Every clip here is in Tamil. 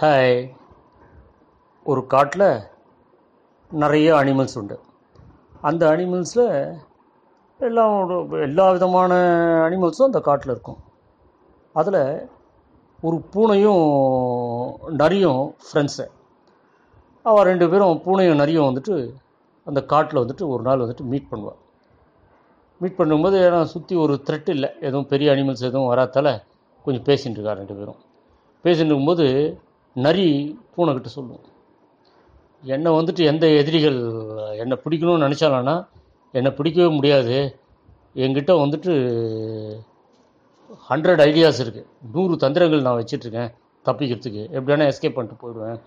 ஹாய். ஒரு காட்டில் நிறைய அனிமல்ஸ் உண்டு. அந்த அனிமல்ஸில் எல்லாம் எல்லா விதமான அனிமல்ஸும் அந்த காட்டில் இருக்கும். அதில் ஒரு பூனையும் நரியும் ஃப்ரெண்ட்ஸு அவள் ரெண்டு பேரும் பூனையும் நரியும் வந்துட்டு அந்த காட்டில் வந்துட்டு ஒரு நாள் வந்துட்டு மீட் பண்ணுவாள் மீட் பண்ணும்போது ஏன்னா சுற்றி ஒரு த்ரெட் இல்லை. எதுவும் பெரிய அனிமல்ஸ் எதுவும் வராதால கொஞ்சம் பேசிகிட்டு இருக்கா ரெண்டு பேரும். பேசிட்டு இருக்கும்போது நரி பூனைக்கிட்ட சொல்லும் என்னை வந்துட்டு எந்த எதிரிகள் என்னை பிடிக்கணும்னு நினச்சாலான்னா என்னை பிடிக்கவே முடியாது. என்கிட்ட வந்துட்டு ஹண்ட்ரட் ஐடியாஸ் இருக்குது நூறு தந்திரங்கள் நான் வச்சிட்ருக்கேன் தப்பிக்கிறதுக்கு. எப்படியானா எஸ்கேப் பண்ணிட்டு போயிடுவேன்.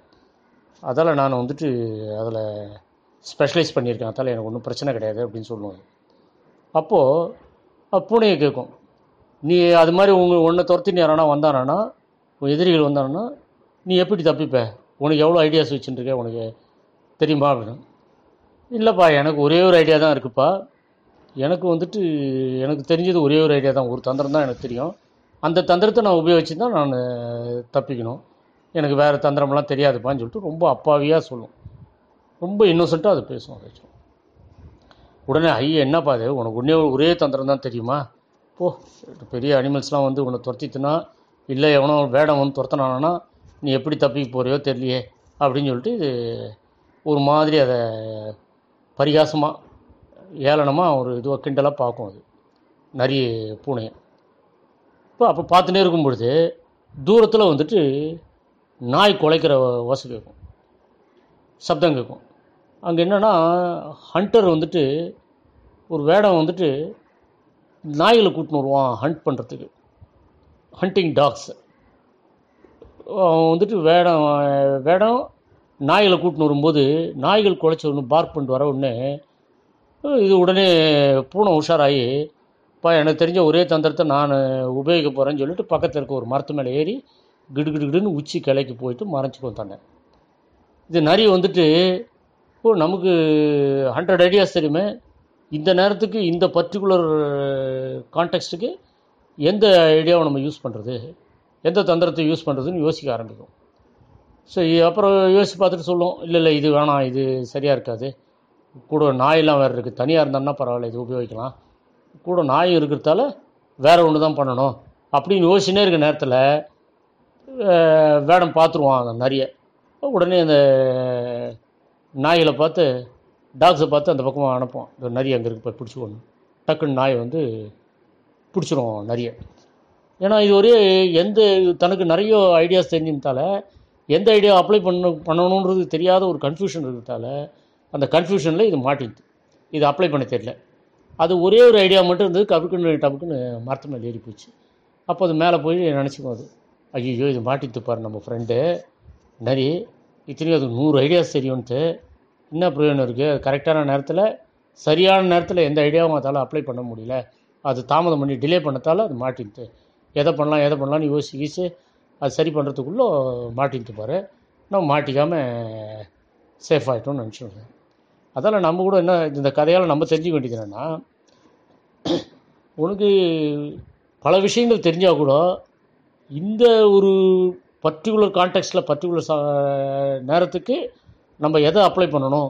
அதால் நான் வந்துட்டு அதில் ஸ்பெஷலைஸ் பண்ணியிருக்கேன். அதால் எனக்கு ஒன்றும் பிரச்சனை கிடையாது அப்படின்னு சொல்லுவாங்க. அப்போது பூனையை கேட்கும். நீ அது மாதிரி உங்கள் ஒன்றை துரத்தின்னு யாரானா வந்தானா உன் எதிரிகள் வந்தானா நீ எப்படி தப்பிப்ப? உனக்கு எவ்வளோ ஐடியாஸ் வச்சுட்டுருக்க உனக்கு தெரியுமா அப்படின்னு இல்லைப்பா எனக்கு ஒரே ஒரு ஐடியா தான் இருக்குப்பா. எனக்கு வந்துட்டு எனக்கு தெரிஞ்சது ஒரே ஒரு ஐடியா தான். ஒரு தந்திரம் தான் எனக்கு தெரியும். அந்த தந்திரத்தை நான் உபயோகிச்சு தான் நான் தப்பிக்கணும். எனக்கு வேறு தந்திரம்லாம் தெரியாதுப்பான்னு சொல்லிட்டு ரொம்ப அப்பாவியாக சொல்லும். ரொம்ப இன்னோசென்ட்டாக அது பேசும் அதை வச்சு. உடனே ஐயா என்னப்பா அது உனக்கு ஒன்றே ஒரே தந்திரம் தான் தெரியுமா? போ பெரிய அனிமல்ஸ்லாம் வந்து உன்னை துரத்திட்டுனா இல்லை எவனோ வேடம் வந்து துரத்தினானா நீ எப்படி தப்பிக்க போகிறியோ தெரியலையே அப்படின்னு சொல்லிட்டு இது ஒரு மாதிரி அதை பரிகாசமாக ஏளனமாக ஒரு இதுவாக கிண்டலாக பார்க்கும் அது. நிறைய பூனையை. இப்போ அப்போ பார்த்துட்டே இருக்கும் பொழுது தூரத்தில் வந்துட்டு நாய் குலைக்கிற ஓசை கேட்கும் சப்தம் கேட்கும். அங்கே என்னென்னா ஹண்டர் வந்துட்டு ஒரு வேடம் வந்துட்டு நாய்களை கூட்டின்னு வருவான் ஹண்ட் பண்ணுறதுக்கு ஹண்டிங் டாக்ஸு அவன் வந்துட்டு வேடம் வேடம் நாய்களை கூட்டின்னு வரும்போது நாய்கள் குலைச்ச உடனே பார்க் பண்ணிட்டு வர உடனே இது உடனே பூனை உஷாராகி இப்போ எனக்கு தெரிஞ்ச ஒரே தந்திரத்தை நான் உபயோகிக்க போகிறேன்னு சொல்லிட்டு பக்கத்தில் இருக்க ஒரு மரத்து மேலே ஏறி கிடு கிடுன்னு உச்சி கிளைக்கு போயிட்டு மறைச்சிக்கும் தானே இது நரி வந்துட்டு ஓ நமக்கு ஹண்ட்ரட் ஐடியாஸ் தெரியுமே. இந்த நேரத்துக்கு இந்த பர்டிகுலர் கான்டெக்ஸ்ட்டுக்கு எந்த ஐடியாவை நம்ம யூஸ் பண்ணுறது எந்த தந்திரத்தை யூஸ் பண்ணுறதுன்னு யோசிக்க ஆரம்பிக்கும். ஸோ அப்புறம் யோசித்து பார்த்துட்டு சொல்லுவோம் இல்லை இல்லை இது வேணாம் இது சரியாக இருக்காது. கூட நாயெல்லாம் வேறு இருக்குது தனியாக இருந்தான்னா பரவாயில்ல இது உபயோகிக்கலாம். கூட நாய் இருக்கிறதால வேறு ஒன்று தான் பண்ணணும். அப்படின்னு யோசிச்சுனே இருக்க நேரத்தில் வேடம் பார்த்துருவான் அந்த நிறைய உடனே அந்த நாய்களை பார்த்து டாக்ஸை பார்த்து அந்த பக்கமாக அனுப்புவான். இந்த நரி அங்கே இருக்கு போய் பிடிச்சிக்கணும் டக்குன்னு நாயை வந்து பிடிச்சிரும் நிறைய ஏன்னா இது ஒரே எந்த தனக்கு நிறைய ஐடியாஸ் தெரிஞ்சதால எந்த ஐடியா அப்ளை பண்ண பண்ணணுன்றது தெரியாத ஒரு கன்ஃபியூஷன் இருக்கிறதால அந்த கன்ஃபியூஷனில் இது மாட்டிடுது இது அப்ளை பண்ண தெரியல. அது ஒரே ஒரு ஐடியா மட்டும் இருந்தது கபுக்குன்னு டபுக்குன்னு மரத்து மேலே ஏறி போச்சு. அப்போ அது மேலே போய் நினச்சிக்கும் அது. ஐயோ இது மாட்டிட்டு பாரு நம்ம ஃப்ரெண்டு நரி இத்தனையும் அது நூறு ஐடியாஸ் தெரியும்ன்ட்டு. என்ன பிரயோஜனம் இருக்குது அது கரெக்டான நேரத்தில் சரியான நேரத்தில் எந்த ஐடியாவும் அதால் அப்ளை பண்ண முடியல. அது தாமதம் பண்ணி டிலே பண்ணதால் அது மாட்டின்ட்டு எதை பண்ணலாம் எதை பண்ணலாம்னு யோசிச்சு யோசிச்சு அது சரி பண்ணுறதுக்குள்ளே மாட்டின்ட்டுப்பார் நம்ம மாட்டிக்காமல் சேஃப் ஆகிட்டோம்னு நினச்சிடுறேன் அதால் நம்ம கூட என்ன இந்த கதையால் நம்ம தெரிஞ்சுக்க வேண்டியது என்னென்னா உனக்கு பல விஷயங்கள் தெரிஞ்சால் கூட இந்த ஒரு பர்டிகுலர் கான்டெக்ஸ்டில் பர்டிகுலர் நேரத்துக்கு நம்ம எதை அப்ளை பண்ணணும்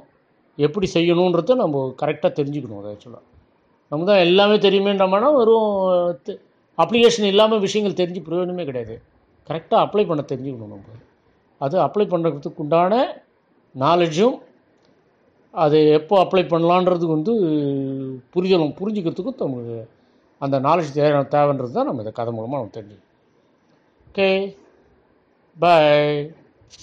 எப்படி செய்யணுன்றத நம்ம கரெக்டாக தெரிஞ்சுக்கணும் அதை ஆக்சுவலாக நம்ம தான் எல்லாமே தெரியுமேன்றமானா வெறும் அப்ளிகேஷன் இல்லாமல் விஷயங்கள் தெரிஞ்சு பிரயோஜனமே கிடையாது. கரெக்டாக அப்ளை பண்ண தெரிஞ்சுக்கணும் நம்ம. அது அப்ளை பண்ணுறதுக்கு உண்டான நாலேஜும் அது எப்போ அப்ளை பண்ணலான்றதுக்கு வந்து புரிதலும் புரிஞ்சுக்கிறதுக்கும் நமக்கு அந்த நாலேஜ் தேவை தேவைன்றது தான் நம்ம இந்த கதை மூலமாக நம்ம தெரிஞ்சுக்கணும். Okay bye